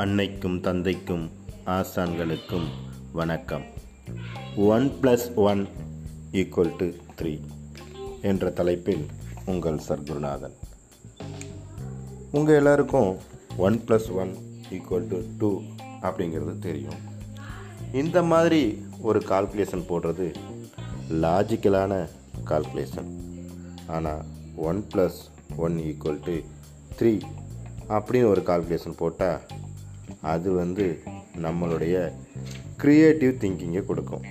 அன்னைக்கும் தந்தைக்கும் ஆசான்களுக்கும் வணக்கம். One plus one equal to three என்ற தலைப்பில் உங்கள் சர்க்குருநாதன். உங்கள் எல்லாருக்கும் one plus one equal to two அப்படிங்கிறது தெரியும். இந்த மாதிரி ஒரு கால்குலேஷன் போடுறது லாஜிக்கலான கால்குலேஷன். ஆனால் one plus one equal to three அப்படின்னு ஒரு கால்குலேஷன் போட்டால் அது வந்து நம்மளுடைய க்ரியேட்டிவ் திங்கிங்கை கொடுக்கும்.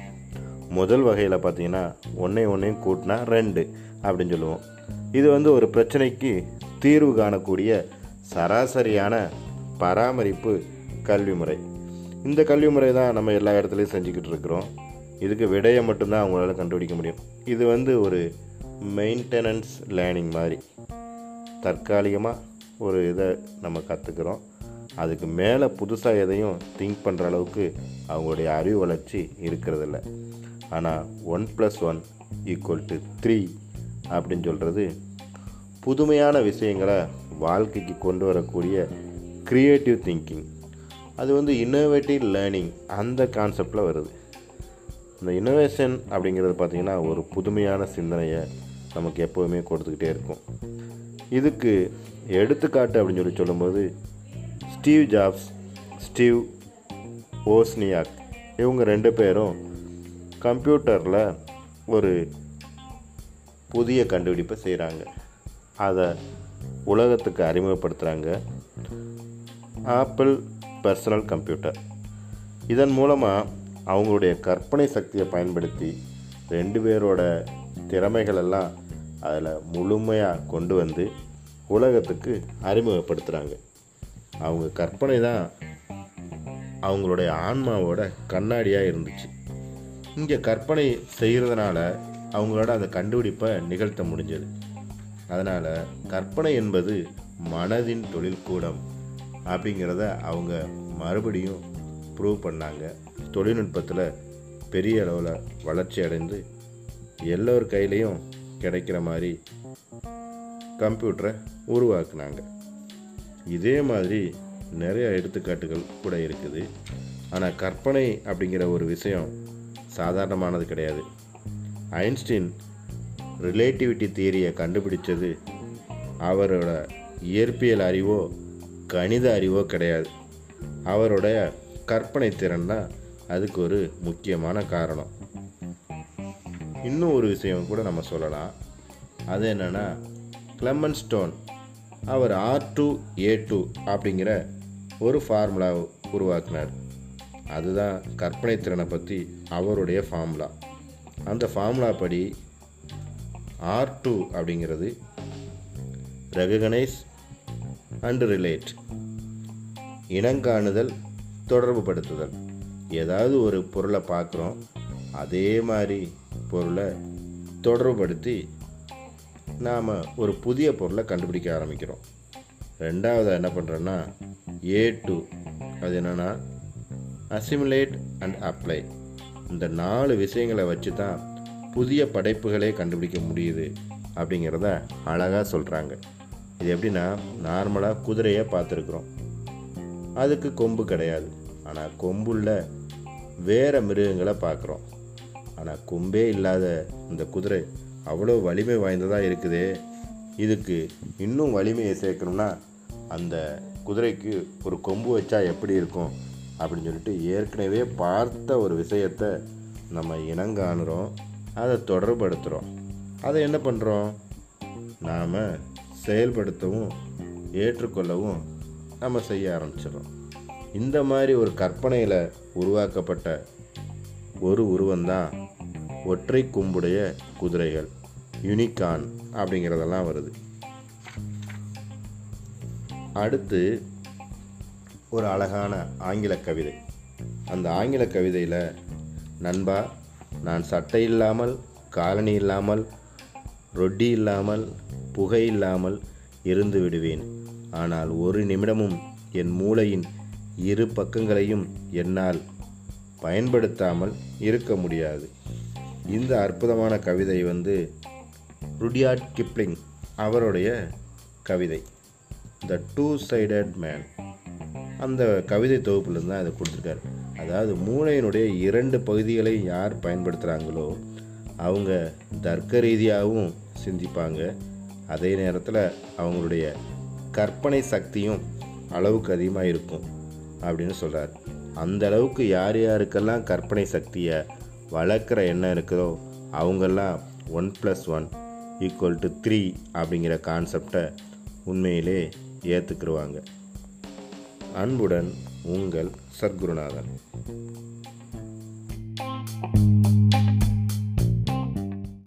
முதல் வகையில் பார்த்தீங்கன்னா ஒன்றே ஒன்றையும் கூட்டினா ரெண்டு அப்படின்னு சொல்லுவோம். இது வந்து ஒரு பிரச்சனைக்கு தீர்வு காணக்கூடிய சராசரியான பராமரிப்பு கல்வி முறை. இந்த கல்வி முறை தான் நம்ம எல்லா இடத்துலையும் செஞ்சுக்கிட்டு இருக்கிறோம். இதுக்கு விடையை மட்டும்தான் அவங்களால கண்டுபிடிக்க முடியும். இது வந்து ஒரு மெயின்டெனன்ஸ் லேர்னிங் மாதிரி. தற்காலிகமாக ஒரு இதை நம்ம கற்றுக்குறோம் அதுக்கு மேலே புதுசாக எதையும் திங்க் பண்ணுற அளவுக்கு அவங்களுடைய அறிவு வளர்ச்சி இருக்கிறதில்ல. ஆனால் one plus one equal to three அப்படின்னு சொல்கிறது புதுமையான விஷயங்களை வாழ்க்கைக்கு கொண்டு வரக்கூடிய க்ரியேட்டிவ் திங்கிங் அது வந்து இன்னோவேட்டிவ் லேர்னிங் அந்த கான்செப்டில் வருது. இந்த இன்னோவேஷன் அப்படிங்கிறது பார்த்திங்கன்னா ஒரு புதுமையான சிந்தனையை நமக்கு எப்போவுமே கொடுத்துக்கிட்டே இருக்கும். இதுக்கு எடுத்துக்காட்டு அப்படின்னு சொல்லி சொல்லும்போது ஸ்டீவ் ஜாப்ஸ் ஸ்டீவ் ஓஸ்னியாக் இவங்க ரெண்டு பேரும் கம்ப்யூட்டரில் ஒரு புதிய கண்டுபிடிப்பை செய்கிறாங்க அதை உலகத்துக்கு அறிமுகப்படுத்துகிறாங்க ஆப்பிள் பர்சனல் கம்ப்யூட்டர் இதன் மூலமாக அவங்களுடைய கற்பனை சக்தியை பயன்படுத்தி ரெண்டு பேரோட திறமைகளெல்லாம் அதில் முழுமையாக கொண்டு வந்து உலகத்துக்கு அறிமுகப்படுத்துகிறாங்க அவங்க கற்பனை தான் அவங்களுடைய ஆன்மாவோட கண்ணாடியாக இருந்துச்சு. இங்கே கற்பனை செய்கிறதுனால அவங்களோட அந்த கண்டுபிடிப்பை நிகழ்த்த முடிஞ்சது. அதனால் கற்பனை என்பது மனதின் தொழில்கூடம் அப்படிங்கிறத அவங்க மறுபடியும் ப்ரூவ் பண்ணாங்க. தொழில்நுட்பத்தில் பெரிய அளவில் வளர்ச்சி அடைந்து எல்லோர் கையிலையும் கிடைக்கிற மாதிரி கம்ப்யூட்டரை உருவாக்குனாங்க. இதே மாதிரி நிறைய எடுத்துக்காட்டுகள் கூட இருக்குது. ஆனால் கற்பனை அப்படிங்கிற ஒரு விஷயம் சாதாரணமானது கிடையாது. ஐன்ஸ்டீன் ரிலேட்டிவிட்டி தியரியை கண்டுபிடிச்சது அவரோட இயற்பியல் அறிவோ கணித அறிவோ கிடையாது. அவருடைய கற்பனை திறன் தான் அதுக்கு ஒரு முக்கியமான காரணம். இன்னும் ஒரு விஷயம் கூட நம்ம சொல்லலாம். அது என்னென்னா கிளமன் ஸ்டோன் அவர் ஆர் டூ ஏ டூ அப்படிங்கிற ஒரு ஃபார்முலா உருவாக்கினார். அதுதான் கற்பனை திறனை பற்றி அவருடைய ஃபார்முலா அந்த ஃபார்முலா படி ஆர் டூ அப்படிங்கிறது ரெகனைஸ் அண்டு ரிலேட் இனங்காணுதல் தொடர்பு படுத்துதல் ஏதாவது ஒரு பொருளை பார்க்குறோம் அதே மாதிரி பொருளை தொடர்புபடுத்தி நாம் ஒரு புதிய பொருளை கண்டுபிடிக்க ஆரம்பிக்கிறோம். ரெண்டாவது என்ன பண்ணுறோன்னா ஏ டூ அது என்னென்னா அசிமுலேட் அண்ட் அப்ளை இந்த நாலு விஷயங்களை வச்சு தான் புதிய படைப்புகளே கண்டுபிடிக்க முடியுது அப்படிங்கிறத அழகாக சொல்கிறாங்க இது எப்படின்னா நார்மலாக குதிரையை பார்த்துருக்குறோம். அதுக்கு கொம்பு கிடையாது. ஆனால் கொம்புள்ள வேறு மிருகங்களை பார்க்குறோம். ஆனால் கொம்பே இல்லாத இந்த குதிரை அவ்வளோ வலிமை வாய்ந்ததாக இருக்குதே. இதுக்கு இன்னும் வலிமையை சேர்க்கணும்னா அந்த குதிரைக்கு ஒரு கொம்பு வச்சா எப்படி இருக்கும் அப்படின்னு சொல்லிட்டு ஏற்கனவே பார்த்த ஒரு விஷயத்தை நம்ம இனங்காணுறோம். அதை தொடர்படுத்துகிறோம் அதை என்ன பண்ணுறோம் நாம் செயல்படுத்தவும் ஏற்றுக்கொள்ளவும் நம்ம செய்ய ஆரம்பிச்சிடறோம். இந்த மாதிரி ஒரு கற்பனையில் உருவாக்கப்பட்ட ஒரு உருவந்தான் ஒற்றை கும்புடைய குதிரைகள் யூனிகான் அப்படிங்கிறதெல்லாம் வருது. அடுத்து ஒரு அழகான ஆங்கில கவிதை. அந்த ஆங்கில கவிதையில் நண்பா நான் சட்டை இல்லாமல் காலனி இல்லாமல் ரொட்டி இல்லாமல் புகை இல்லாமல் இருந்து விடுவேன். ஆனால் ஒரு நிமிடமும் என் மூளையின் இரு பக்கங்களையும் என்னால் பயன்படுத்தாமல் இருக்க முடியாது. இந்த அற்புதமான கவிதை வந்து ருடியார்ட் கிப்ளிங் அவருடைய கவிதை த டூ சைடட் மேன் அந்த கவிதை தொகுப்புலேருந்து தான் அதை கொடுத்துருக்காரு. அதாவது மூளையினுடைய இரண்டு பகுதிகளை யார் பயன்படுத்துகிறாங்களோ அவங்க தர்க்க ரீதியாகவும் சிந்திப்பாங்க. அதே நேரத்தில் அவங்களுடைய கற்பனை சக்தியும் அளவுக்கு அதிகமாக இருக்கும் அப்படின்னு சொல்கிறார் அந்த அளவுக்கு யார் யாருக்கெல்லாம் கற்பனை சக்தியை வளர்க்குற எண்ணம் இருக்குதோ அவங்கெல்லாம் one plus one equal to three அப்படிங்கிற கான்செப்டை உண்மையிலே ஏற்றுக்குருவாங்க அன்புடன் உங்கள் சத்குருநாதன்.